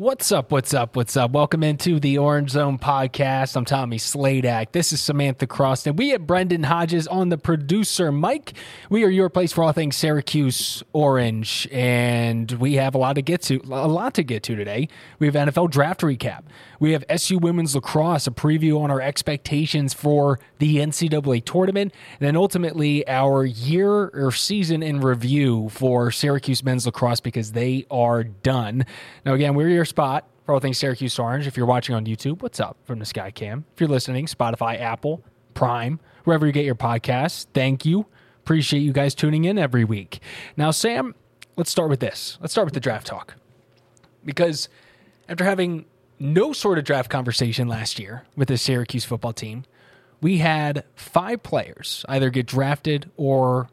What's up? What's up? What's up? Welcome into the Orange Zone podcast. I'm Tommy Sladak. This is Samantha Cross, and We have Brendan Hodges on the producer mic. We are your place for all things Syracuse Orange, and we have a lot to get to. A lot to get to today. We have NFL draft recap. We have SU women's lacrosse, a preview on our expectations for the NCAA tournament, and then ultimately our year or season in review for Syracuse men's lacrosse because they are done. Now, again, we're your spot for all things Syracuse Orange. If you're watching on YouTube, what's up from the Sky Cam? If you're listening, Spotify, Apple, Prime, wherever you get your podcasts, thank you. Appreciate you guys tuning in every week. Now, Sam, let's start with this. Let's start with the draft talk. Because after having no sort of draft conversation last year with the Syracuse football team, we had five players either get drafted or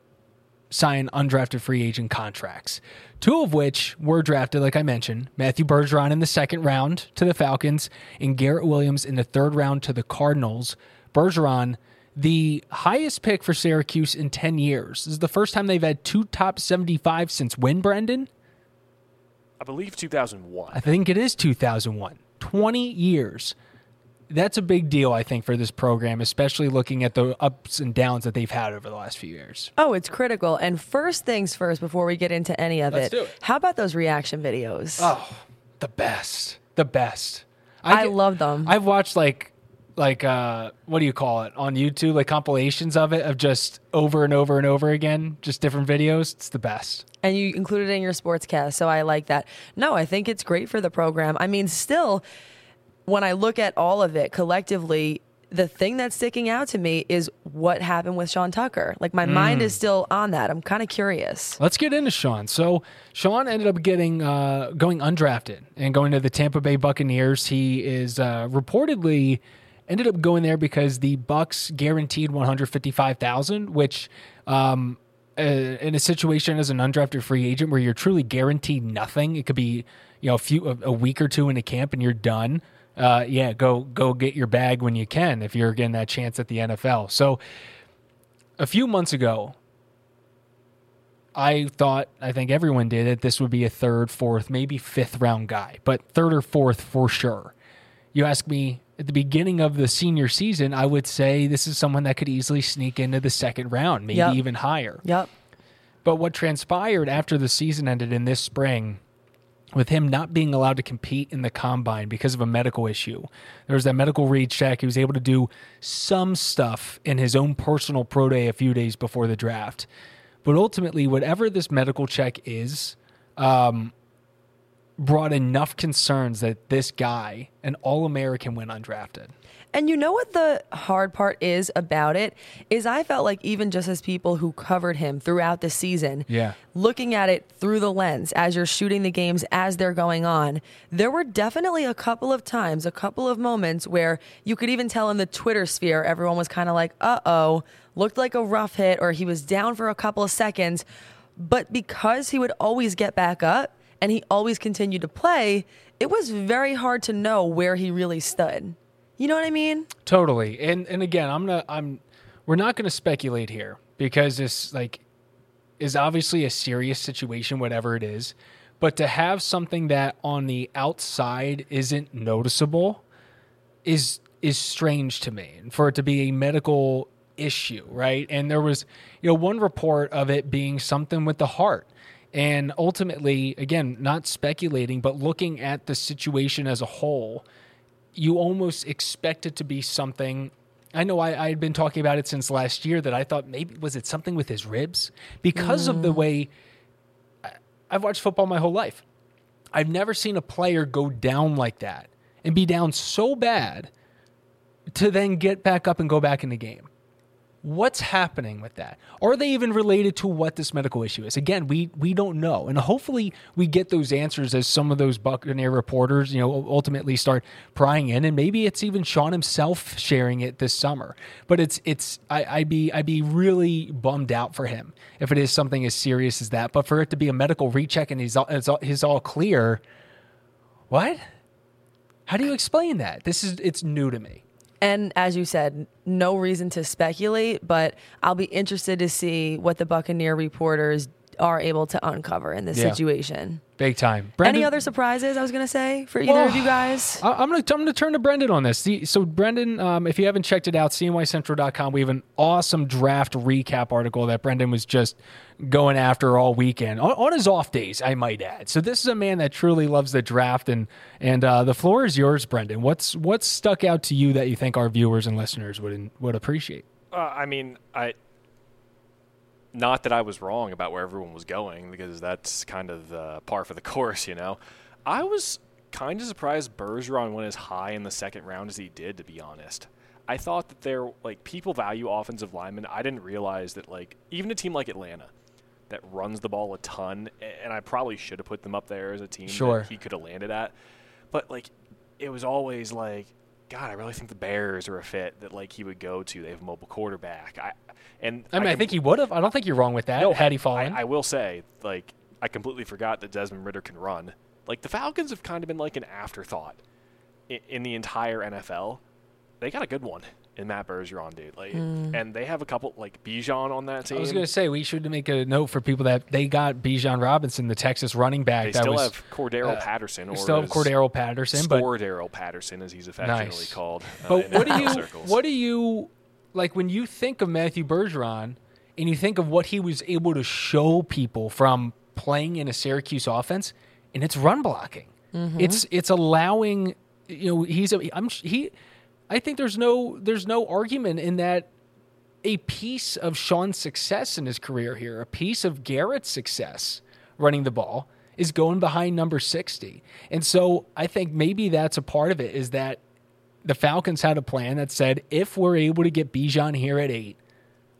sign undrafted free agent contracts. Two of which were drafted, like I mentioned Matthew Bergeron in the second round to the Falcons, and Garrett Williams in the third round to the Cardinals. Bergeron, the highest pick for Syracuse in 10 years. This is the first time they've had two top 75 since when, Brendan? I believe 2001. I think it is 2001. 20 years. That's a big deal, I think, for this program, especially looking at the ups and downs that they've had over the last few years. Oh, it's critical. And first things first, before we get into any of it, it. how about those reaction videos? Oh, the best. The best. I get- love them. I've watched like like uh what do you call it on YouTube like compilations of it of just over and over and over again just different videos it's the best and you included it in your sportscast, so I like that. No, I think it's great for the program. I mean, still, when I look at all of it collectively, the thing that's sticking out to me is what happened with Sean Tucker. Like, my mind Mm. is still on that. I'm kind of curious. Let's get into Sean. So Sean ended up getting uh, going undrafted and going to the Tampa Bay Buccaneers. He is uh, reportedly ended up going there because the Bucs guaranteed one hundred fifty five thousand, which. Um, uh, in a situation as an undrafted free agent where you're truly guaranteed nothing, it could be you know a few a, a week or two in a camp and you're done. Uh, yeah, go go get your bag when you can if you're getting that chance at the NFL. So a few months ago, I thought, I think everyone did it. This would be a third, fourth, maybe fifth round guy, but third or fourth for sure. You ask me at the beginning of the senior season, I would say this is someone that could easily sneak into the second round, maybe Yep. even higher. Yep. But what transpired after the season ended in this spring, with him not being allowed to compete in the combine because of a medical issue, there was that medical read check. He was able to do some stuff in his own personal pro day a few days before the draft. But ultimately, whatever this medical check is, um, brought enough concerns that this guy, an All American, went undrafted. And you know what the hard part is about it is I felt like even just as people who covered him throughout the season, Yeah. looking at it through the lens as you're shooting the games as they're going on, there were definitely a couple of times, a couple of moments where you could even tell in the Twitter sphere everyone was kind of like, "Uh-oh, looked like a rough hit or he was down for a couple of seconds." But because he would always get back up and he always continued to play, it was very hard to know where he really stood. You know what I mean? Totally. And and again, I'm not I'm we're not to speculate here because this like is obviously a serious situation whatever it is, but to have something that on the outside isn't noticeable is is strange to me. And for it to be a medical issue, right? And there was you know one report of it being something with the heart. And ultimately, again, not speculating, but looking at the situation as a whole, you almost expect it to be something. I know I, had been talking about it since last year that I thought maybe was it something with his ribs because of the mm. way I- I've watched football my whole life. I've never seen a player go down like that and be down so bad to then get back up and go back in the game. What's happening with that? Are they even related to what this medical issue is? Again, we we don't know, and hopefully we get those answers as some of those Buccaneer reporters, you know, ultimately start prying in, and maybe it's even Sean himself sharing it this summer. But it's it's I, I'd be I'd be really bummed out for him if it is something as serious as that. But for it to be a medical recheck and he's all, it's all, he's all clear, what? How do you explain that? This is it's new to me. And as you said, no reason to speculate, but I'll be interested to see what the Buccaneer reporters are able to uncover in this Yeah. situation. Big time. Any other surprises? I was gonna say for either Well, of you guys. I- I'm gonna I'm gonna turn to Brendan on this. See, so Brendan, um, if you haven't checked it out, CNYCentral.com, we have an awesome draft recap article that Brendan was just going after all weekend on, on his off days, I might add. So this is a man that truly loves the draft, and and uh, the floor is yours, Brendan. What's what's stuck out to you that you think our viewers and listeners would would appreciate? Uh, I mean, I. Not that I was wrong about where everyone was going, because that's kind of the par for the course, you know. I was kind of surprised Bergeron went as high in the second round as he did, to be honest. I thought that there, like, people value offensive linemen. I didn't realize that, like, even a team like Atlanta that runs the ball a ton, and I probably should have put them up there as a team Sure. that he could have landed at. But, like, it was always like, God, I really think the Bears are a fit that like he would go to. They have a mobile quarterback. I and I mean, I, com- think he would have. I don't think you're wrong with that. no, had he fallen, I, I will say, like, I completely forgot that Desmond Ridder can run. Like the Falcons have kind of been like an afterthought in, in the entire NFL. They got a good one in Matt Bergeron, dude. Like, and they have a couple like Bijan on that team. I was going to say we should make a note for people that they got Bijan Robinson, the Texas running back. they that still was, have Cordarrelle uh, Patterson, or still have Cordarrelle Patterson, but Scordero Patterson, as he's affectionately Nice. called. uh, But what do you circles. what do you like when you think of Matthew Bergeron and you think of what he was able to show people from playing in a Syracuse offense and it's run blocking. Mm-hmm. It's it's allowing you know he's a I'm he I think there's no there's no argument in that a piece of Sean's success in his career here, a piece of Garrett's success running the ball is going behind number 60. And so I think maybe that's a part of it is that the Falcons had a plan that said if we're able to get Bijan here at 8,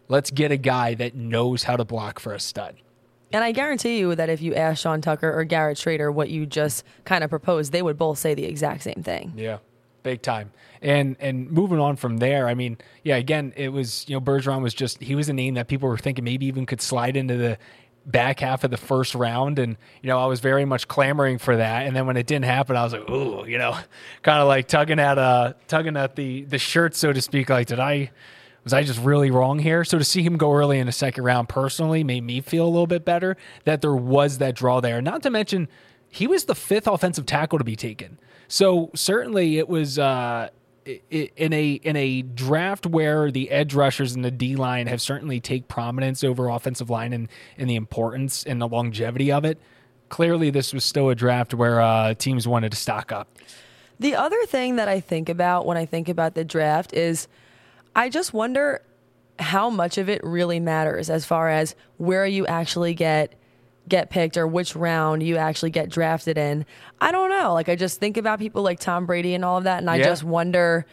let's get a guy that knows how to block for a stud. And I guarantee you that if you ask Sean Tucker or Garrett Shrader what you just kind of proposed, they would both say the exact same thing. Yeah, big time. And and moving on from there, I mean, yeah, again, it was you know Bergeron was just he was a name that people were thinking maybe even could slide into the back half of the first round, and you know I was very much clamoring for that. And then when it didn't happen, I was like, ooh, you know, kind of like tugging at uh tugging at the the shirt, so to speak. Like, did I? Was I just really wrong here? So to see him go early in the second round personally made me feel a little bit better that there was that draw there. Not to mention, he was the fifth offensive tackle to be taken. So certainly it was uh, in a in a draft where the edge rushers and the D line have certainly take prominence over offensive line and, and the importance and the longevity of it. Clearly, this was still a draft where uh, teams wanted to stock up. The other thing that I think about when I think about the draft is I just wonder how much of it really matters as far as where you actually get get picked or which round you actually get drafted in. I don't know. Like I just think about people like Tom Brady and all of that and I just wonder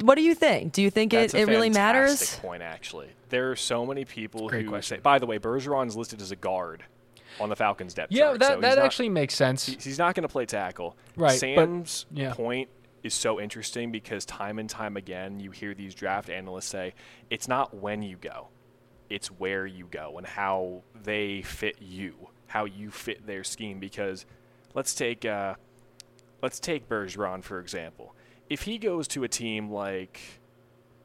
what do you think? Do you think That's it, a it really matters? fantastic Point actually, there are so many people Great who question. say. By the way, Bergeron's listed as a guard on the Falcons depth Yeah, chart. that, so he's that not- actually makes sense. He's he's not going to play tackle. Right, but- Sam's yeah. point is so interesting because time and time again you hear these draft analysts say it's not when you go, it's where you go and how they fit you, how you fit their scheme. Because let's take uh, let's take Bergeron for example. If he goes to a team like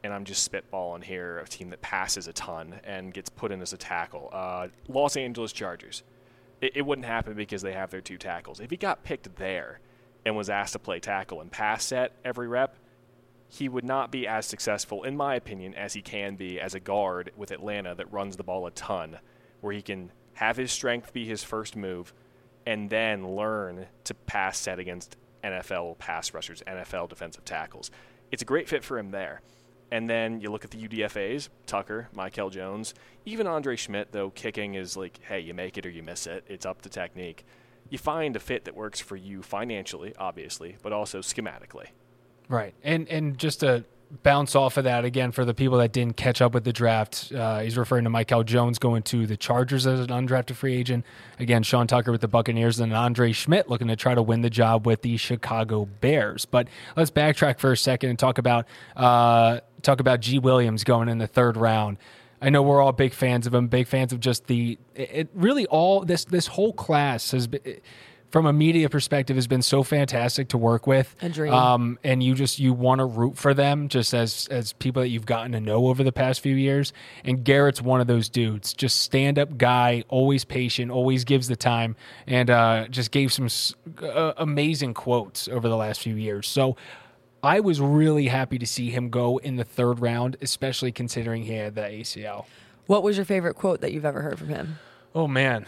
and I'm just spitballing here, a team that passes a ton and gets put in as a tackle. Uh, Los Angeles Chargers. It, it wouldn't happen because they have their two tackles. If he got picked there and was asked to play tackle and pass set every rep, he would not be as successful, in my opinion, as he can be as a guard with Atlanta that runs the ball a ton, where he can have his strength be his first move and then learn to pass set against NFL pass rushers, NFL defensive tackles. It's a great fit for him there. And then you look at the UDFA's, Tucker, Michael Jones, even Andre Szmyt, though kicking is like, hey, you make it or you miss it. It's up to technique. You find a fit that works for you financially, obviously, but also schematically. Right. And and just to bounce off of that again for the people that didn't catch up with the draft. Uh, he's referring to Michael Jones going to the Chargers as an undrafted free agent. Again, Sean Tucker with the Buccaneers and Andre Szmyt looking to try to win the job with the Chicago Bears. But let's backtrack for a second and talk about uh, talk about G Williams going in the third round. I know we're all big fans of him, big fans of just the it, really all this this whole class has been from a media perspective has been so fantastic to work with. A dream. Um, and you just you want to root for them just as as people that you've gotten to know over the past few years. And Garrett's one of those dudes, just stand up guy, always patient, always gives the time, and uh, just gave some s- uh, amazing quotes over the last few years. So. I was really happy to see him go in the third round, especially considering he had that ACL. What was your favorite quote that you've ever heard from him? Oh man.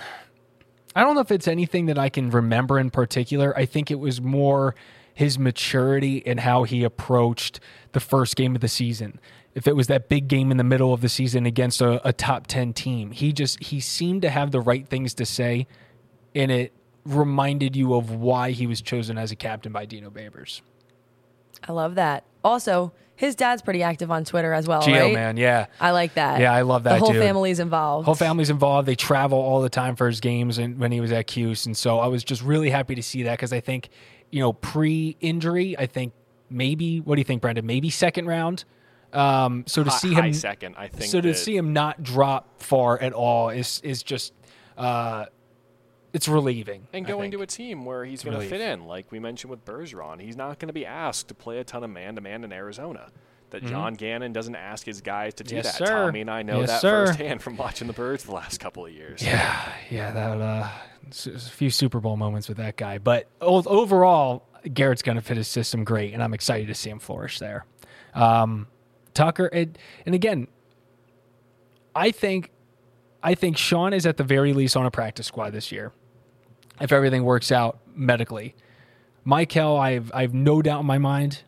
I don't know if it's anything that I can remember in particular. I think it was more his maturity and how he approached the first game of the season. If it was that big game in the middle of the season against a, a top 10 team, he just he seemed to have the right things to say and it reminded you of why he was chosen as a captain by Dino Babers. I love that. Also, his dad's pretty active on Twitter as well, Geo right? man, yeah. I like that. Yeah, I love that The whole dude. family's involved. Whole family's involved. They travel all the time for his games and when he was at Cuse. And so I was just really happy to see that because I think, you know, pre injury, I think maybe, what do you think, Brendan? Maybe second round. Um, so to High- see high him, second, I think so to see him not drop far at all is, is just, uh, it's relieving. And going to a team where he's going to fit in, like we mentioned with Bergeron, he's not going to be asked to play a ton of man to man in Arizona. That John Gannon doesn't ask his guys to do Mm-hmm. Yes, that. sir. Tommy and I know Yes, that sir. firsthand from watching the Birds the last couple of years. Yeah, yeah, that uh, a few Super Bowl moments with that guy. But overall, Garrett's going to fit his system great, and I'm excited to see him flourish there. Um, Tucker, and, and again, I think, I think Sean is at the very least on a practice squad this year, if everything works out medically. Michael, I've I've no doubt in my mind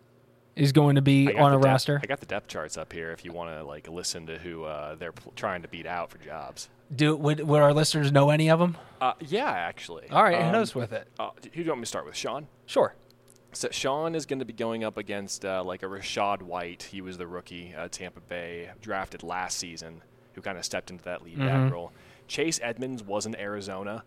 is going to be on a depth- roster. I got the depth charts up here if you want to like listen to who uh, they're pl- trying to beat out for jobs. Do would, would our listeners know any of them? Uh, yeah, actually. All right, Um, us with it. uh, who do you want me to start with? Sean? Sure. So Sean is going to be going up against uh, like a Rachaad White. He was the rookie uh, Tampa Bay drafted last season, who kind of stepped into that lead back role. Chase Edmonds was in Arizona,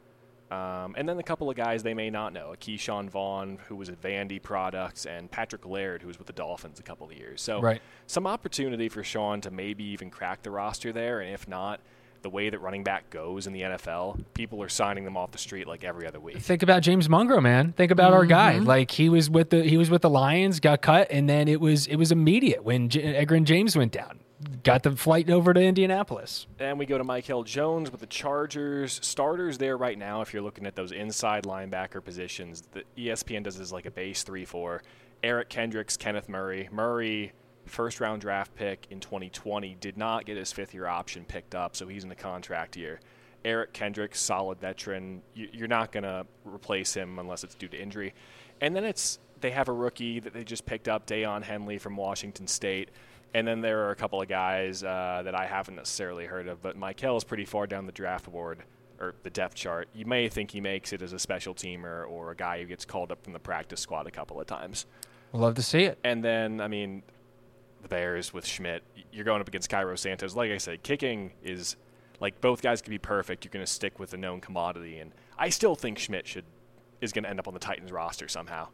um, and then a couple of guys they may not know: a Ke'Shawn Vaughn, who was at Vandy Products, and Patrick Laird, who was with the Dolphins a couple of years. So Right. some opportunity for Sean to maybe even crack the roster there, and if not. The way that running back goes in the NFL, people are signing them off the street like every other week. think about James Mungro, man. Think about our guy. Like he was with the he was with the Lions, got cut, and then it was it was immediate when J- Edgar and James went down. Got the flight over to Indianapolis. And we go to Michael Jones with the Chargers. Starters there right now, if you're looking at those inside linebacker positions, the ESPN does is like a base 3 4. Eric Kendricks, Kenneth Murray. Murray, first round draft pick in 2020, did not get his fifth year option picked up, so he's in the contract year. Eric Kendricks, solid veteran. You're not going to replace him unless it's due to injury. And then it's they have a rookie that they just picked up, Daiyan Henley from Washington State. And then there are a couple of guys uh, that I haven't necessarily heard of, but Michael is pretty far down the draft board or the depth chart. You may think he makes it as a special teamer or a guy who gets called up from the practice squad a couple of times. Love to see it. And then, I mean, the Bears with Szmyt, you're going up against Cairo Santos. Like I said, kicking is like both guys could be perfect. You're going to stick with the known commodity, and I still think Szmyt should is going to end up on the Titans roster somehow.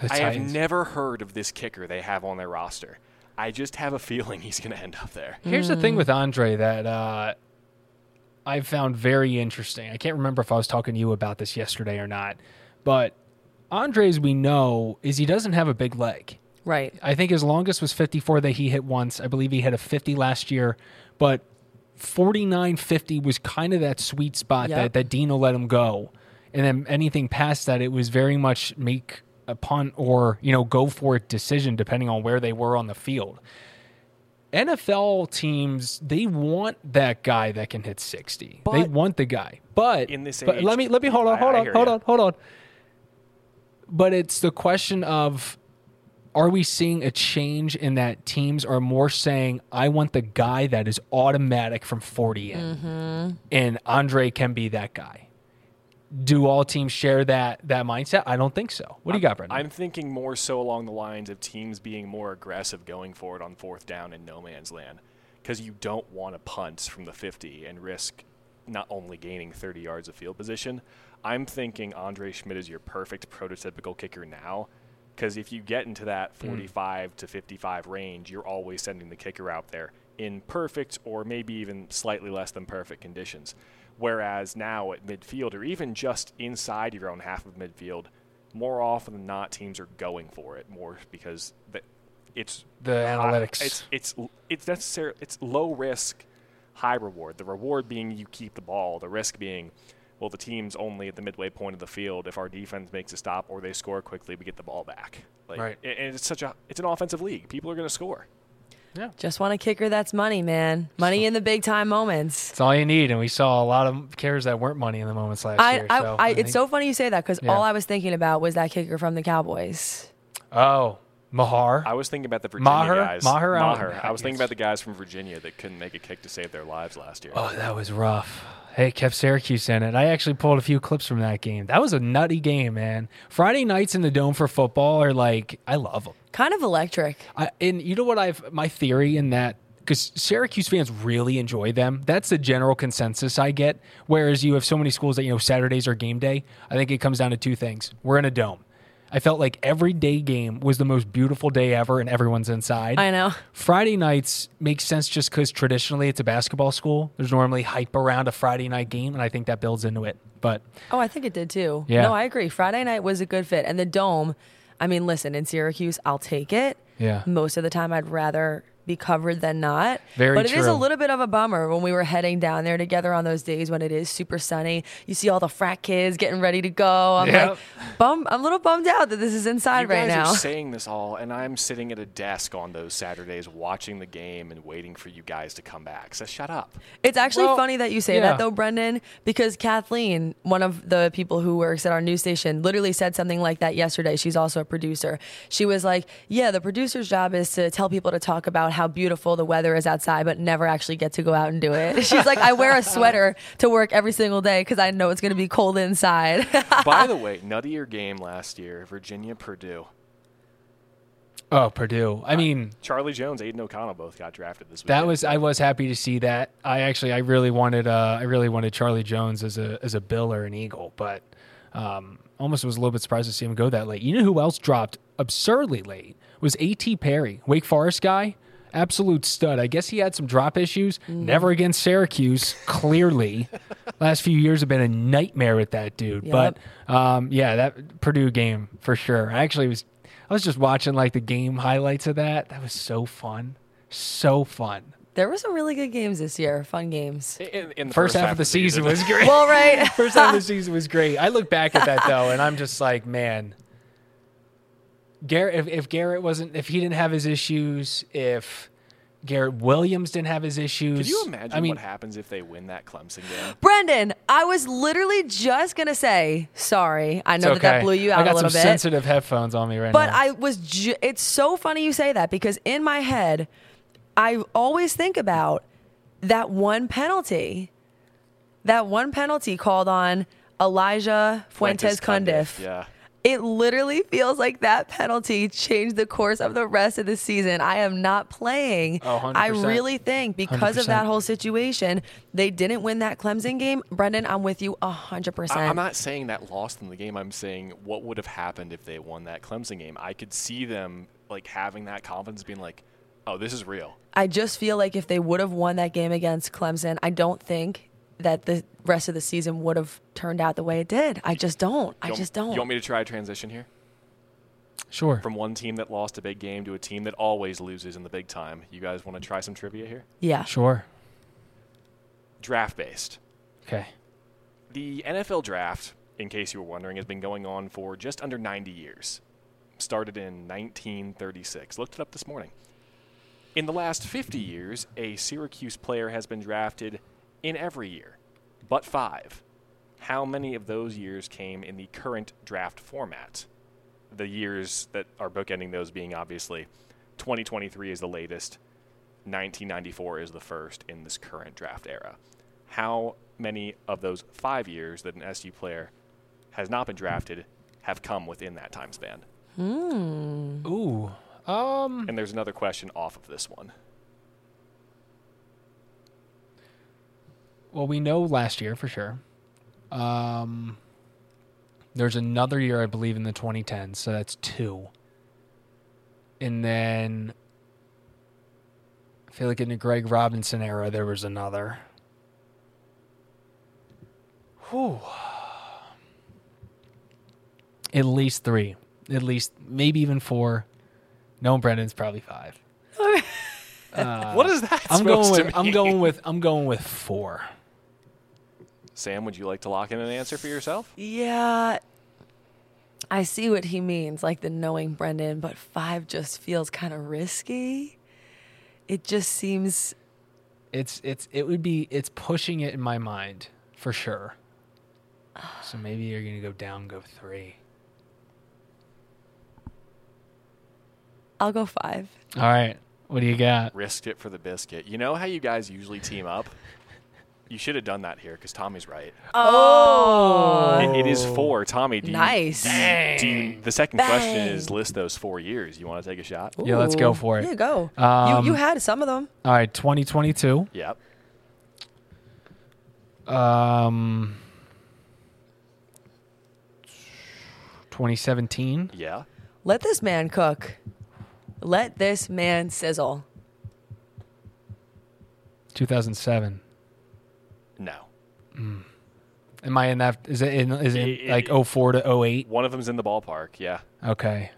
The I have never heard of this kicker they have on their roster. I just have a feeling he's going to end up there. Here's the thing with Andre that uh, I found very interesting. I can't remember if I was talking to you about this yesterday or not, but Andre, as we know, is he doesn't have a big leg. Right. I think his longest was 54 that he hit once. I believe he hit a 50 last year, but 49.50 was kind of that sweet spot Yep. that, that Dino let him go. And then anything past that, it was very much make a punt or, you know, go for it decision depending on where they were on the field. NFL teams, they want that guy that can hit 60. they want the guy. But in this but age- let me let me hold on, hold I on, hear hold ya. on, hold on. But it's the question of are we seeing a change in that teams are more saying I want the guy that is automatic from 40 in, mm-hmm. and Andre can be that guy. Do all teams share that that mindset? I don't think so. What do you got, Brendan? I'm thinking more so along the lines of teams being more aggressive going forward on fourth down in no man's land because you don't want to punt from the 50 and risk not only gaining 30 yards of field position. I'm thinking Andre Szmyt is your perfect prototypical kicker now because if you get into that hmm. 45 to 55 range, you're always sending the kicker out there in perfect or maybe even slightly less than perfect conditions. Whereas now at midfield or even just inside your own half of midfield, more often than not, teams are going for it more because the, it's The high- analytics. It's it's it's necessary. It's low risk, high reward. The reward being you keep the ball. The risk being, well, the team's only at the midway point of the field. If our defense makes a stop or they score quickly, we get the ball back. Like, Right. And and it's such a it's an offensive league. People are going to score. Just want a kicker that's money, man. Money in the big time moments. It's all you need, and we saw a lot of kickers that weren't money in the moments last I, year. I, so I, think- it's so funny you say that because Yeah. all I was thinking about was that kicker from the Cowboys. Oh, Maher. I was thinking about the Virginia Maher? guys. Maher? I Maher. I was thinking about the guys from Virginia that couldn't make a kick to save their lives last year. Oh, that was rough. Hey, kept Syracuse in it. I actually pulled a few clips from that game. That was a nutty game, man. Friday nights in the dome for football are like I love them. Kind of electric. I, and you know what I've my theory in that because Syracuse fans really enjoy them. That's the general consensus I get. Whereas you have so many schools that you know Saturdays are game day. I think it comes down to two things. We're in a dome. I felt like every day game was the most beautiful day ever, and everyone's inside. I know. Friday nights makes sense just because traditionally it's a basketball school. There's normally hype around a Friday night game, and I think that builds into it. But Oh, I think it did too. Yeah. No, I agree. Friday night was a good fit. And the dome, I mean, listen, in Syracuse, I'll take it. Yeah. Most of the time, I'd rather be covered than not. Very but it is a little bit of a bummer when we were heading down there together on those days when it is super sunny. You see all the frat kids getting ready to go. I'm Yep. like, bum. I'm a little bummed out that this is inside you right guys now. are saying this all, and I'm sitting at a desk on those Saturdays watching the game and waiting for you guys to come back. So shut up. It's actually Well, funny that you say yeah. that though, Brendan, because Kathleen, one of the people who works at our news station, literally said something like that yesterday. She's also a producer. She was like, Yeah, the producer's job is to tell people to talk about how beautiful the weather is outside, but never actually get to go out and do it. She's like, I wear a sweater to work every single day because I know it's going to be cold inside. By the way, nuttier game last year, Virginia Purdue. oh, Purdue. I mean, Charlie Jones, Aidan O'Connell both got drafted this week. that was I was happy to see that. I actually I really wanted uh I really wanted Charlie Jones as a as a Bill or an Eagle, but um almost was a little bit surprised to see him go that late. You know who else dropped absurdly late was A.T. Perry, Wake Forest guy. Absolute stud. I guess he had some drop issues. Never against Syracuse, clearly. Last few years have been a nightmare with that dude. Yep. But um, yeah, that Purdue game for sure. I actually was I was just watching like the game highlights of that. That was so fun. So fun. there were some really good games this year, fun games. in, in the First, half, of the season, was great. Well, right. First half of the season was great. I look back at that though, and I'm just like, man, Garrett. If, if Garrett wasn't, if he didn't have his issues, if Garrett Williams didn't have his issues, Could you imagine I mean, what happens if they win that Clemson game? Brendan, I was literally just going to say, sorry. I it's know that that blew you I out got a little some bit. sensitive headphones on me right But now. But I was, ju- it's so funny you say that because in my head, I always think about that one penalty, that one penalty called on Elijah Fuentes Cundiff. Yeah. It literally feels like that penalty changed the course of the rest of the season. I am not playing. Oh, 100%. I really think because of that whole situation, they didn't win that Clemson game. Brendan, I'm with you 100%. I- I'm not saying that lost in the game. I'm saying what would have happened if they won that Clemson game. I could see them like having that confidence, being like, "Oh, this is real." I just feel like if they would have won that game against Clemson, I don't think that the rest of the season would have turned out the way it did. I just don't. I You want- just don't. You want me to try a transition here sure. from one team that lost a big game to a team that always loses in the big time? You guys want to try some trivia here? yeah. Sure. Draft based. Okay. The NFL draft, in case you were wondering, has been going on for just under 90 years. Started in 1936. Looked it up this morning. In the last 50 years, a Syracuse player has been drafted in every year, but five. How many of those years came in the current draft format? The years that are bookending those being obviously 2023 is the latest, 1994 is the first in this current draft era. How many of those five years that an SU player has not been drafted have come within that time span. Ooh. Um. And there's another question off of this one. Well, we know last year for sure. Um. There's another year, I believe, in the 2010s, so that's two. And then I feel like in the Greg Robinson era, there was another. Whew. At least three. At least, maybe even four. No, Brendan's probably five. what is that I'm going with. I'm going with. I'm going with four. Sam, would you like to lock in an answer for yourself? Yeah. I see what he means, like the knowing Brendan, but five just feels kind of risky. It just seems It's it's it would be it's pushing it in my mind for sure. So maybe you're gonna go down, go three. I'll go five. All right, what do you got? Risked it for the biscuit. You know how you guys usually team up? You should have done that here because Tommy's right. Oh, It- it is four. Tommy, do you, Nice. do you- do you- the second question is list those four years. You want to take a shot? Yeah, let's go for it. Yeah, go. Um, you you had some of them. All right, 2022. Yep. Um, 2017. Yeah. Let this man cook. Let this man sizzle. 2007. No. Am I in that? Is it in? Is it It- it- like 04 to 08? One of them's in the ballpark. Yeah. Okay.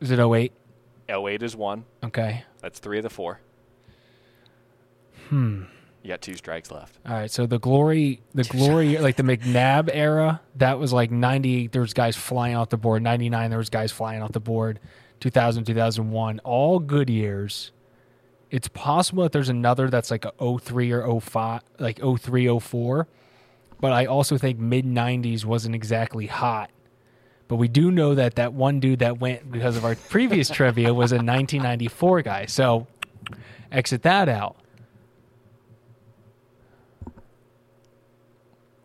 Is it 08? 08 is one. Okay. That's three of the four. Hmm. You got two strikes left. All right, so the glory, the glory, like the McNabb era, that was like '98. There was guys flying off the board. '99, there was guys flying off the board. 2000, 2001, all good years. It's possible that there's another that's like a 03 or 05, like 03, 04. But I also think mid '90s wasn't exactly hot. But we do know that that one dude that went because of our previous trivia was a 1994 guy. So exit that out.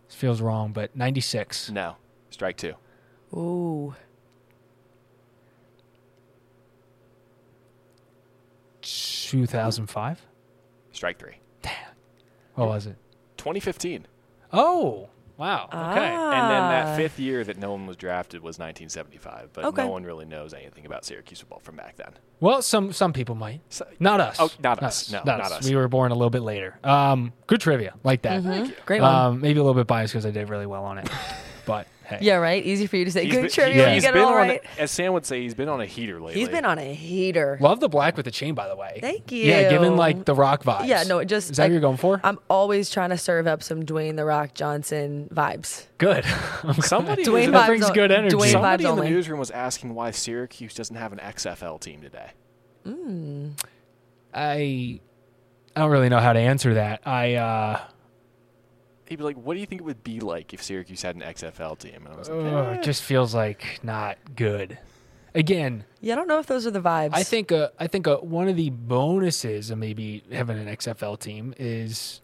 This feels wrong, but 96. No. Strike two. Ooh. 2005. Strike three. Damn. What was it? 2015. Oh, wow. Okay. And then Ah. that fifth year that no one was drafted was 1975, but Okay. no one really knows anything about Syracuse football from back then. Well, some some people might. So- Not us. Oh, not us. No, not us. We were born a little bit later. Um, good trivia, like that. Great one. Um, maybe a little bit biased because I did really well on it, but hey. yeah, right. Easy for you to say. He's Good been, trivia. he- when You he's get it been all on, as Sam would say, he's been on a heater lately. He's been on a heater. Love the black with the chain, by the way. Thank you. Yeah, given like the rock vibes. Yeah, no, just is that like, what you're going for? I'm always trying to serve up some Dwayne the Rock Johnson vibes. good. Somebody Dwayne in the- vibes brings on- good energy. Dwayne Somebody vibes in the only. newsroom was asking why Syracuse doesn't have an XFL team today. I I don't really know how to answer that. I uh, He'd be like, "What do you think it would be like if Syracuse had an XFL team?" And I was like, ugh, "Eh." it just feels like not good. Again, Yeah, I don't know if those are the vibes. I think uh, I think uh, one of the bonuses of maybe having an XFL team is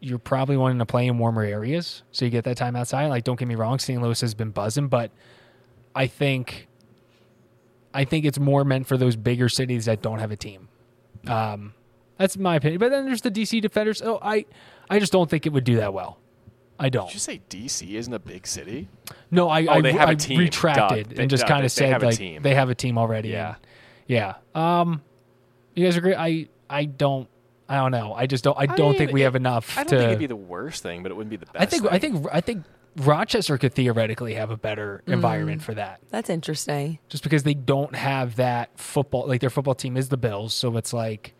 you're probably wanting to play in warmer areas, so you get that time outside. Like, don't get me wrong, St. Louis has been buzzing, but I think I think it's more meant for those bigger cities that don't have a team. Um, that's my opinion. But then there's the DC Defenders. Oh, I I just don't think it would do that well. I don't. Did you say DC isn't a big city? No, I, Oh, I, they have a I team. retracted Duh. And just kind they- of they said have a like team. they have a team already. Yeah. yeah. Um, you guys agree? I I don't I don't know. I just don't. I don't mean, think we it- have enough I don't to. think it'd be the worst thing, but it wouldn't be the best. I think I think I think Rochester could theoretically have a better Mm. environment for that, that's interesting. just because they don't have that football. Like their football team is the Bills, so it's like,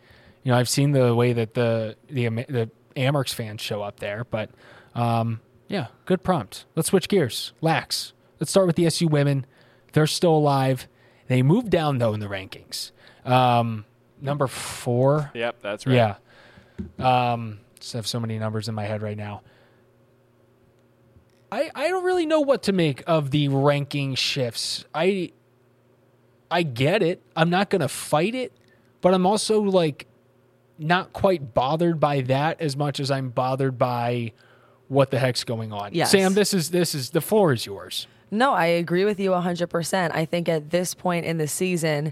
you know, I've seen the way that the the the Amerks fans show up there, but um, yeah, good prompt. Let's switch gears. Lax. Let's start with the SU women. They're still alive. They moved down though in the rankings. Um, number four. Yep, that's right. Yeah. Um, just have so many numbers in my head right now. I I don't really know what to make of the ranking shifts. I I get it. I'm not going to fight it, but I'm also like not quite bothered by that as much as I'm bothered by what the heck's going on. Yes. Sam, this is this is the floor is yours. No, I agree with you 100%. I think at this point in the season,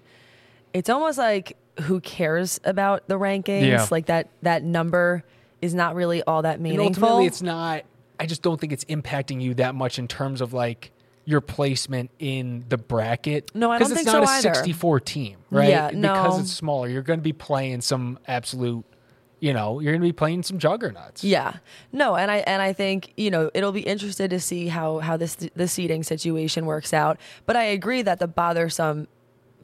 it's almost like who cares about the rankings? Yeah. Like that that number is not really all that And meaningful. ultimately, it's not. I just don't think it's impacting you that much in terms of like your placement in the bracket. No, I don't it's think not so a either. 64 team, right? Yeah, no. Because it's smaller, you're going to be playing some absolute. You know, you're going to be playing some juggernauts. Yeah. No, and I and I think, you know, it'll be interested to see how how this the seating situation works out. But I agree that the bothersome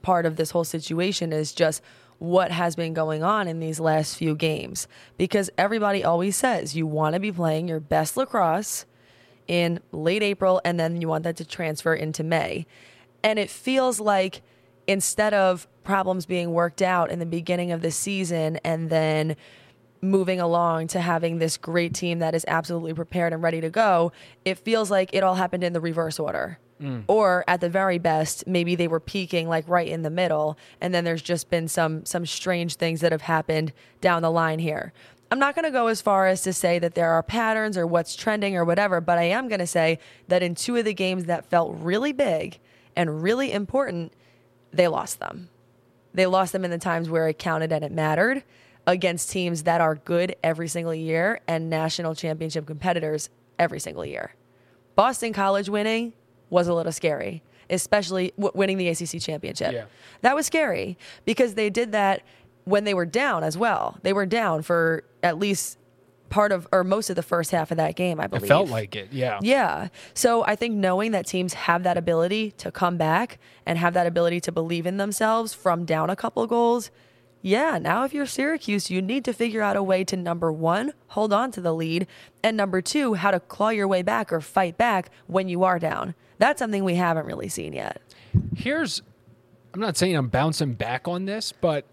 part of this whole situation is just what has been going on in these last few games because everybody always says you want to be playing your best lacrosse in late April and then you want that to transfer into May. And it feels like instead of problems being worked out in the beginning of the season and then moving along to having this great team that is absolutely prepared and ready to go, it feels like it all happened in the reverse order. Mm. Or at the very best, maybe they were peaking like right in the middle, and then there's just been some some strange things that have happened down the line here. I'm not going to go as far as to say that there are patterns or what's trending or whatever, but I am going to say that in two of the games that felt really big and really important, they lost them. They lost them in the times where it counted and it mattered against teams that are good every single year and national championship competitors every single year. Boston College winning was a little scary, especially w- winning the ACC championship. Yeah. That was scary because they did that when they were down as well. They were down for at least part of or most of the first half of that game, I It believe. felt like it. Yeah. Yeah. So I think knowing that teams have that ability to come back and have that ability to believe in themselves from down a couple goals, yeah, now if you're Syracuse, you need to figure out a way to number one, hold on to the lead, and number two, how to claw your way back or fight back when you are down. That's something we haven't really seen yet. here's I'm not saying I'm bouncing back on this, but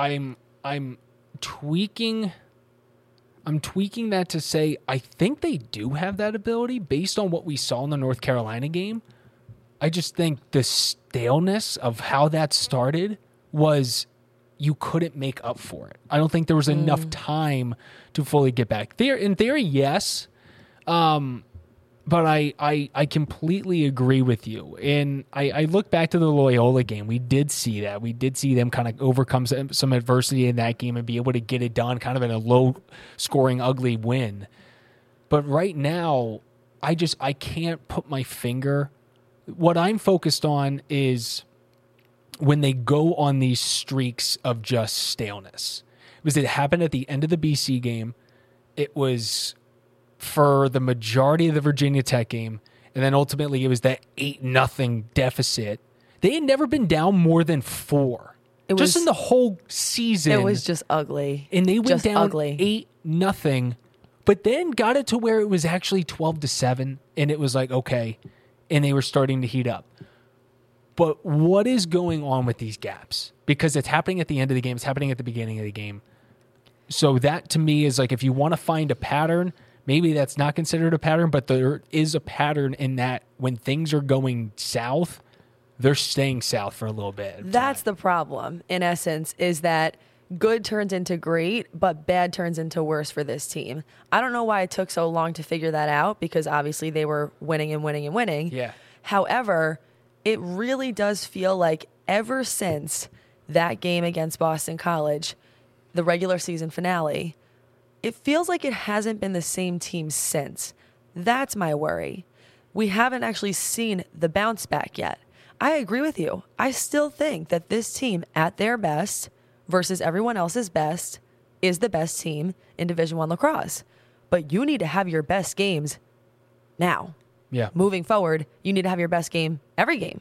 I'm I'm tweaking I'm tweaking that to say I think they do have that ability based on what we saw in the North Carolina game. I just think the staleness of how that started was you couldn't make up for it. I don't think there was enough time to fully get back. There in theory, yes. Um but I, I I completely agree with you. And I, I look back to the Loyola game. We did see that. We did see them kind of overcome some, some adversity in that game and be able to get it done kind of in a low scoring, ugly win. But right now, I just I can't put my finger. What I'm focused on is when they go on these streaks of just staleness. Because it happened at the end of the BC game. It was for the majority of the Virginia Tech game, and then ultimately it was that eight nothing deficit. They had never been down more than four. It just was- in the whole season. It was just ugly. and they went just down ugly. eight nothing, but then got it to where it was actually twelve to seven, and it was like okay, and they were starting to heat up. But what is going on with these gaps? Because it's happening at the end of the game, it's happening at the beginning of the game. So that to me is like if you want to find a pattern, maybe that's not considered a pattern, but there is a pattern in that when things are going south, they're staying south for a little bit. That's the problem, in essence, is that good turns into great, but bad turns into worse for this team. I don't know why it took so long to figure that out because obviously they were winning and winning and winning. Yeah. However, it really does feel like ever since that game against Boston College, the regular season finale, it feels like it hasn't been the same team since. That's my worry. We haven't actually seen the bounce back yet. I agree with you. I still think that this team at their best versus everyone else's best is the best team in Division 1 lacrosse. But you need to have your best games now. yeah. Moving forward, you need to have your best game every game.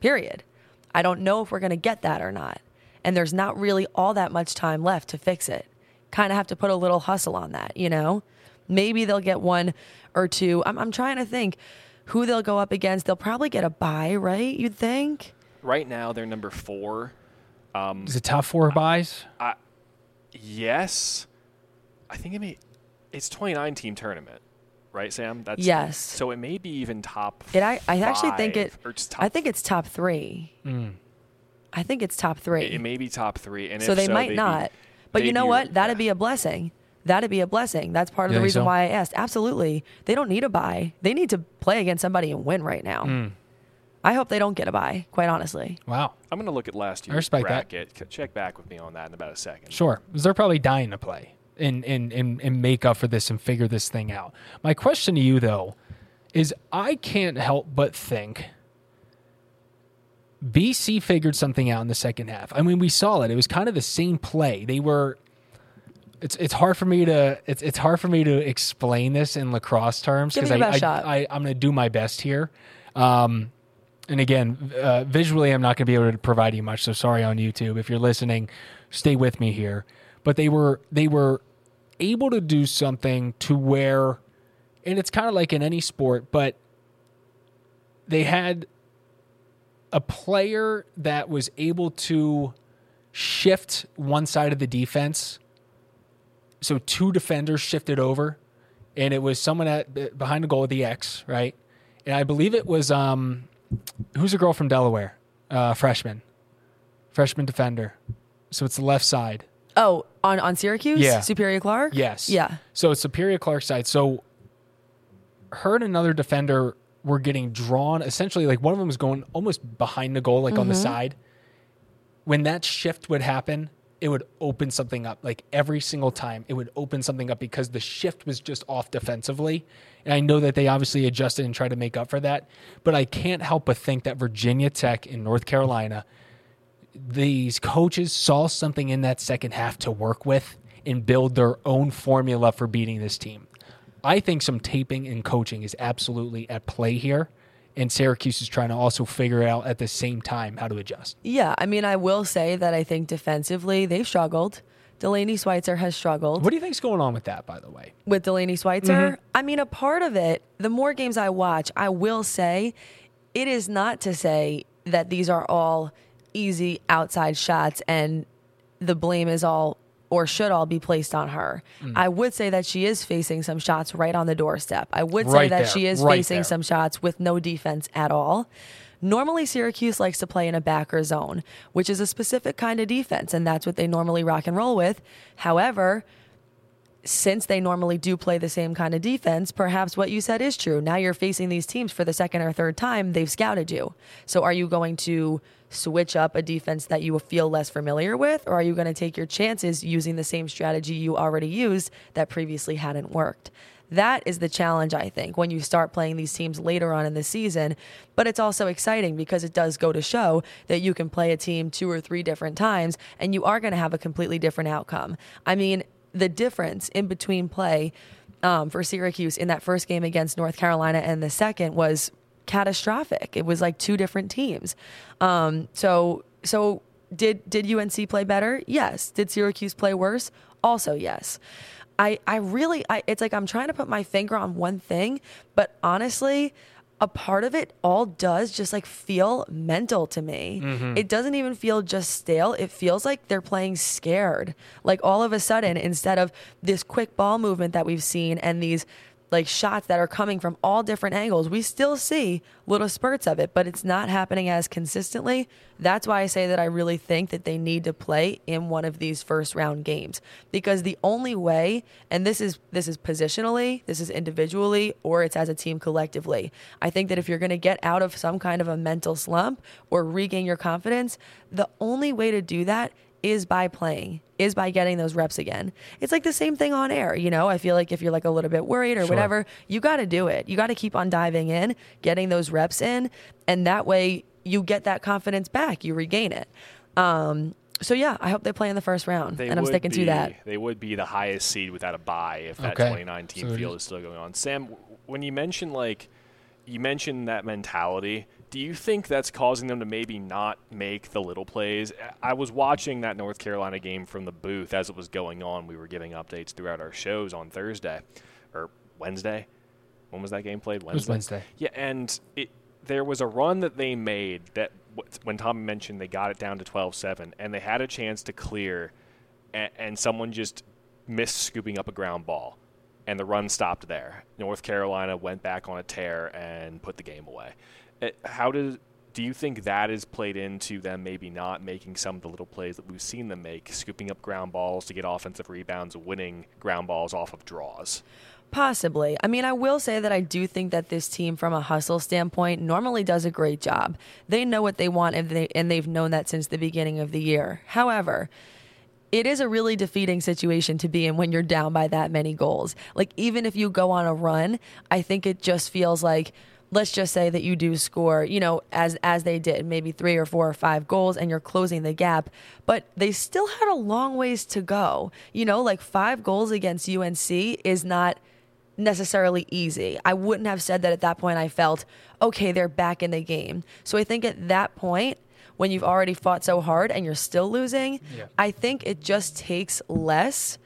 Period. I don't know if we're going to get that or not. And there's not really all that much time left to fix it. Kind of have to put a little hustle on that, you know? Maybe they'll get one or two. I'm, I'm trying to think who they'll go up against. They'll probably get a buy, right? You'd think? Right now, they're number four. Um, Is it top four buys? Yes, I think it may. It's 29 team tournament, right, Sam? That's Yes. So it may be even top. It, I, I actually think it, or just top, I think it's top three. Hmm. I think it's top three. it, it may be top three, and so if they so, might they'd be- not. But you they'd know be- what? That'd yeah. be a blessing. that'd be a blessing. That's part of You the reason so? why I asked. Absolutely. They don't need a buy. They need to play against somebody and win right now. Hmm. I hope they don't get a buy, quite honestly. Wow. I'm going to look at last year's respect that. bracket. Check back with me on that in about a second. Sure. 'Cause They're probably dying to play and, and, and, and make up for this and figure this thing out. My question to you, though, is I can't help but think BC figured something out in the second half. I mean, we saw it. It was kind of the same play. They were. It's, it's hard for me to it's, it's hard for me to explain this in lacrosse terms because I, I, I I'm going to do my best here. Um, and again, uh, visually, I'm not going to be able to provide you much. So sorry on YouTube if you're listening. Stay with me here. But they were they were able to do something to where, and it's kind of like in any sport, but they had a player that was able to shift one side of the defense. So two defenders shifted over, and it was someone at behind the goal with the X, right? And I believe it was um, who's a girl from Delaware, uh, freshman, freshman defender. So it's the left side. Oh, on, on Syracuse? Yeah. Superior Clark? Yes. Yeah. So it's Superior Clark side. So her and another defender were getting drawn. Essentially, like one of them was going almost behind the goal, like on the mm-hmm. side. When that shift would happen, it would open something up. Like every single time, it would open something up because the shift was just off defensively. And I know that they obviously adjusted and tried to make up for that. But I can't help but think that Virginia Tech in North Carolina these coaches saw something in that second half to work with and build their own formula for beating this team. I think some taping and coaching is absolutely at play here, and Syracuse is trying to also figure out at the same time how to adjust. Yeah. I mean, I will say that I think defensively they've struggled. Delaney Sweitzer has struggled. What do you think's going on with that, by the way? with Delaney Sweitzer. Mm-hmm. I mean, a part of it, the more games I watch, I will say it is not to say that these are all easy outside shots and the blame is all or should all be placed on her. Mm. I would say that she is facing some shots right on the doorstep. I would say Right that there, she is right facing there. some shots with no defense at all. Normally, Syracuse likes to play in a backer zone, which is a specific kind of defense, and that's what they normally rock and roll with. However, since they normally do play the same kind of defense, perhaps what you said is true. Now you're facing these teams for the second or third time, they've scouted you. So are you going to switch up a defense that you feel less familiar with, or are you going to take your chances using the same strategy you already used that previously hadn't worked? That is the challenge, I think, when you start playing these teams later on in the season. But it's also exciting because it does go to show that you can play a team two or three different times and you are going to have a completely different outcome. I mean, the difference in between play um, for Syracuse in that first game against North Carolina and the second was catastrophic. It was like two different teams. Um, so so did did UNC play better? Yes. Did Syracuse play worse? Also yes. I I really I it's like I'm trying to put my finger on one thing, but honestly, a part of it all does just like feel mental to me. It doesn't even feel just stale. It feels like they're playing scared. Like all of a sudden, instead of this quick ball movement that we've seen and these like shots that are coming from all different angles, we still see little spurts of it, but it's not happening as consistently. That's why I say that I really think that they need to play in one of these first round games because the only way, and this is this is positionally, this is individually, or it's as a team collectively. I think that if you're going to get out of some kind of a mental slump or regain your confidence, the only way to do that is by playing, is by getting those reps again. It's like the same thing on air, you know? I feel like if you're like a little bit worried or Sure. whatever, you got to do it. You got to keep on diving in, getting those reps in, and that way you get that confidence back, you regain it. Um, so yeah, I hope they play in the first round, They and I'm would sticking be, to that. They would be the highest seed without a bye if that Okay. 2019 So field is- is still going on. Sam, when you mentioned like you mentioned that mentality, do you think that's causing them to maybe not make the little plays? I was watching that North Carolina game from the booth as it was going on. We were giving updates throughout our shows on Thursday or Wednesday. When was that game played? Wednesday. was Wednesday. Yeah, and it there was a run that they made that when Tom mentioned they got it down to 12-7 and they had a chance to clear and, and someone just missed scooping up a ground ball and the run stopped there. North Carolina went back on a tear and put the game away. Uh, How does Do you think that is played into them maybe not making some of the little plays that we've seen them make, scooping up ground balls to get offensive rebounds, winning ground balls off of draws? Possibly. I mean, I will say that I do think that this team, from a hustle standpoint, normally does a great job. They know what they want, and, they, and they've known that since the beginning of the year. However, it is a really defeating situation to be in when you're down by that many goals. Like, even if you go on a run, I think it just feels like let's just say that you do score, you know, as as they did, maybe three or four or five goals and you're closing the gap, but they still had a long ways to go. You know, like 5 goals against UNC is not necessarily easy. I wouldn't have said that at that point I felt, okay, they're back in the game. So I think at that point when you've already fought so hard and you're still losing, Yeah. I think it just takes less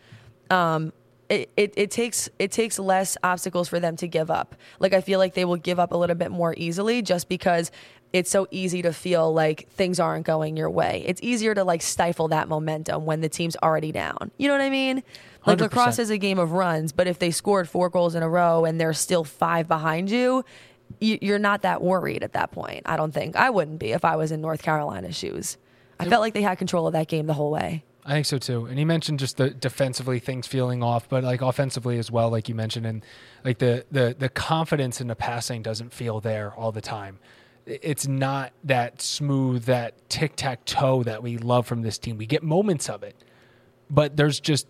um, it, it, it takes it takes less obstacles for them to give up. Like I feel like they will give up a little bit more easily just because it's so easy to feel like things aren't going your way. It's easier to like stifle that momentum when the team's already down. You know what I mean? Like 100%. lacrosse is a game of runs, but if they scored four goals in a row and they're still five behind you, you you're not that worried at that point. I don't think I wouldn't be if I was in North Carolina's shoes. I felt like they had control of that game the whole way. I think so too. And he mentioned just the defensively things feeling off, but like offensively as well, like you mentioned, and like the the the confidence in the passing doesn't feel there all the time. It's not that smooth, that tic tac toe that we love from this team. We get moments of it, but there's just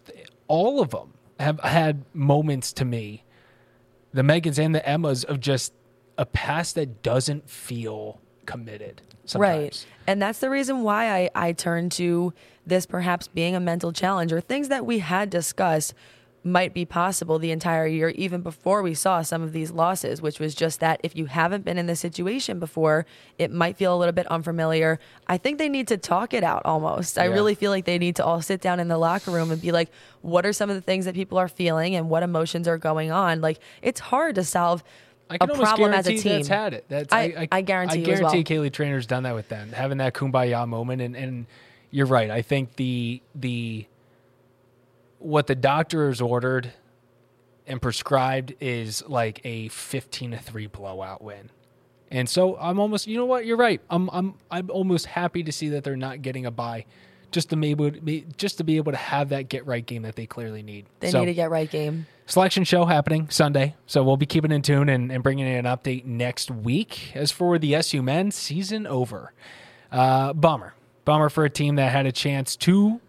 all of them have had moments to me, the Megans and the Emmas of just a pass that doesn't feel committed. Sometimes. Right. And that's the reason why I, I turn to this perhaps being a mental challenge or things that we had discussed might be possible the entire year, even before we saw some of these losses, which was just that if you haven't been in this situation before, it might feel a little bit unfamiliar. I think they need to talk it out almost. I really feel like they need to all sit down in the locker room and be like, what are some of the things that people are feeling and what emotions are going on? Like, it's hard to solve I a can almost problem as a guarantee team. that's had it. That's I- I guarantee I you as guarantee well. Kayla Treanor's done that with them, having that kumbaya moment. And, and you're right. I think the the what the doctor has ordered and prescribed is like a 15 to three blowout win. And so I'm almost, you know what? You're right. I'm I'm I'm almost happy to see that they're not getting a bye, just to be able to just to be able to have that get right game that they clearly need. They So- need a get right game. selection show happening Sunday. So we'll be keeping in tune and, and bringing in an update next week. As for the SU men, season over. Uh, bummer. Bummer for a team that had a chance to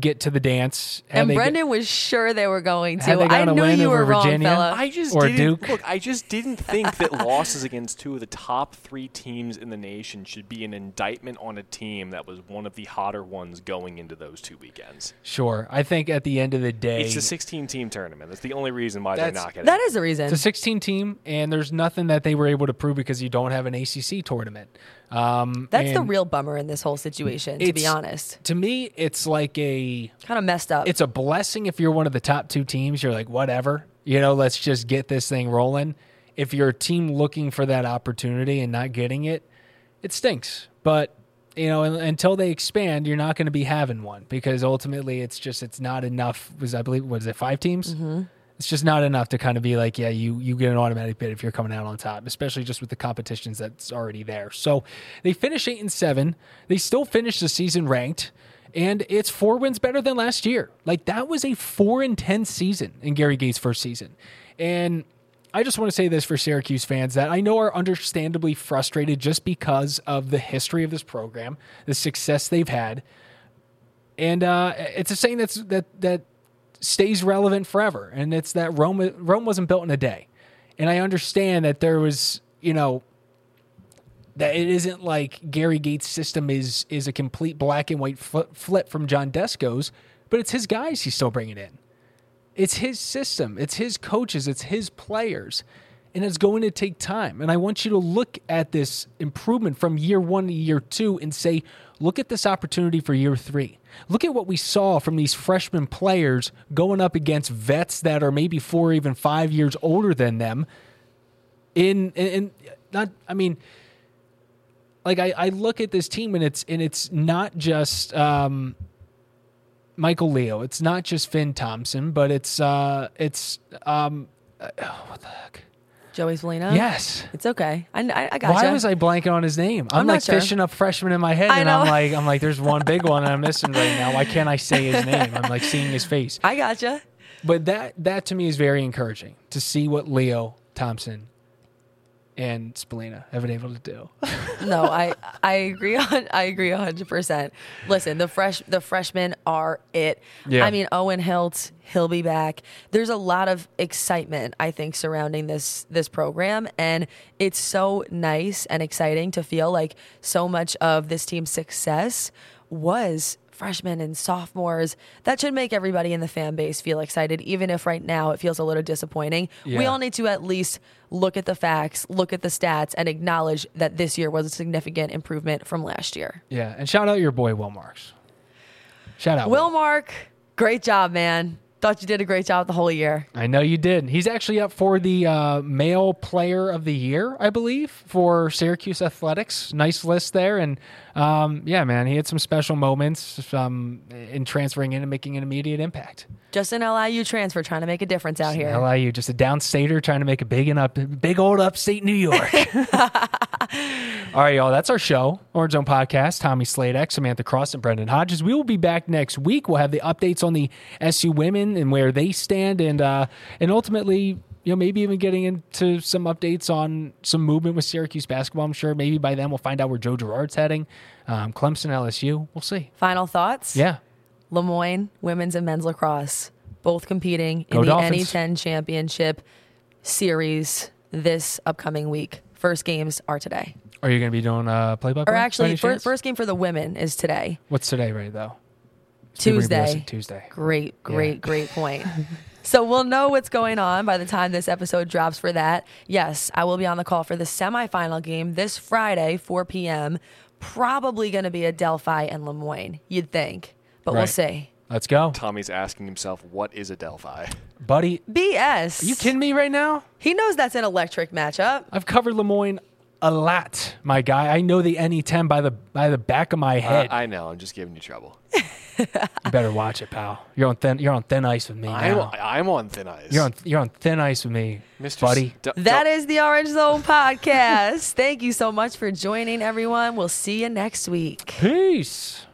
get to the dance. Had And they- Brendan was sure they were going to. I gotten knew win you were over wrong, Virginia? fella. I just Or didn't, Duke. Look, I just didn't think that losses against two of the top three teams in the nation should be an indictment on a team that was one of the hotter ones going into those two weekends. Sure. I think at the end of the day, It's a 16 team tournament. That's the only reason why they're not getting. that is the reason. it's a 16 team, and there's nothing that they were able to prove because you don't have an ACC tournament. Um, That's the real bummer in this whole situation, to be honest. To me, it's like a Kind of messed up. it's a blessing if you're one of the top two teams. You're like, whatever, you know, let's just get this thing rolling. If you're a team looking for that opportunity and not getting it, it stinks. But you know, until they expand, you're not going to be having one because ultimately, it's just it's not enough. Was I believe was it five teams? Mm-hmm. It's just not enough to kind of be like, yeah, you you get an automatic bid if you're coming out on top, especially just with the competitions that's already there. So they finish eight and seven. They still finish the season ranked, and it's four wins better than last year. Like that was a four and ten season in Gary Gait's first season, and. I just want to say this for Syracuse fans that I know are understandably frustrated just because of the history of this program, the success they've had, and uh, it's a saying that's that that stays relevant forever, and it's that Rome Rome wasn't built in a day, and I understand that there was you know that it isn't like Gary Gait's system is is a complete black and white fl- flip from John Desko's, but it's his guys he's still bringing in. It's his system, it's his coaches, it's his players, and it's going to take time. And I want you to look at this improvement from year one to year two and say, look at this opportunity for year three. Look at what we saw from these freshman players going up against vets that are maybe four even five years older than them. In in not, I mean, like I, I look at this team and it's and it's not just um, Michael Leo. It's not just Finn Thompson, but it's uh, it's um, oh, what the heck? Joey Spallina. Yes. it's okay. I I, I gotcha. Why was I blanking on his name? I'm, I'm not like sure. fishing up freshmen in my head, I and I'm like, I'm like, there's one big one I'm missing right now. Why can't I say his name? I'm like seeing his face. I gotcha. But that that to me is very encouraging to see what Leo Thompson and Spallina have been able to do. No, I I agree on I agree hundred percent. Listen, the fresh the freshmen are it. Yeah. I mean Owen Hiltz, he'll be back. There's a lot of excitement I think surrounding this this program, and it's so nice and exciting to feel like so much of this team's success was freshmen and sophomores. That should make everybody in the fan base feel excited, even if right now it feels a little disappointing. We all need to at least look at the facts, look at the stats, and acknowledge that this year was a significant improvement from last year. yeah, and shout out your boy Will Marks. Shout out Will Mark, great job, man. Thought you did a great job the whole year. I know you did. He's actually up for the uh, male player of the year, I believe, for Syracuse athletics. Nice list there, and um, yeah, man, he had some special moments um, in transferring in and making an immediate impact. Just an LIU transfer trying to make a difference out here. LIU, just a downstater trying to make a big and up, big old upstate New York. All right, y'all. That's our show. Orange Zone Podcast. Tommy Sladek, Samantha Cross, and Brendan Hodges. We will be back next week. We'll have the updates on the SU women and where they stand, and uh, and ultimately, you know, maybe even getting into some updates on some movement with Syracuse basketball. I'm sure maybe by then we'll find out where Joe Girard's heading. Um, Clemson, LSU. We'll see. Final thoughts? Yeah. Le Moyne women's and men's lacrosse both competing Go in the Dolphins. NE10 championship series this upcoming week. First games are today. Are you going to be doing a playbook? Or actually, fir- first game for the women is today. What's today, right though? People are gonna be listening Tuesday. Tuesday. Great, great, great point. So we'll know what's going on by the time this episode drops for that. Yes, I will be on the call for the semifinal game this Friday, 4 p.m. Probably going to be Adelphi and Le Moyne, you'd think. But we'll see. Let's go, Tommy's asking himself, what is Adelphi? buddy. BS. Are you kidding me right now? He knows that's an electric matchup. I've covered Le Moyne a lot, my guy. I know the NE10 by the by the back of my head. I know, I'm just giving you trouble. you better watch it, pal. You're on thin. You're on thin ice with me I'm, now. I'm on thin ice. You're on. You're on thin ice with me, Mr. buddy. St- That is the Orange Zone podcast. Thank you so much for joining, everyone. We'll see you next week. Peace.